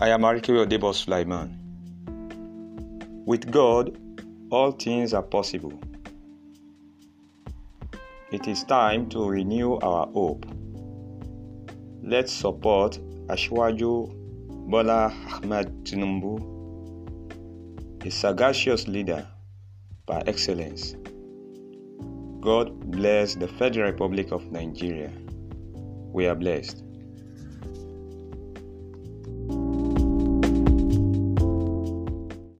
I am Arikiri Odebo Sulaiman. With God, all things are possible. It is time to renew our hope. Let's support Asiwaju Bola Ahmed Tinubu, a sagacious leader by excellence. God bless the Federal Republic of Nigeria. We are blessed.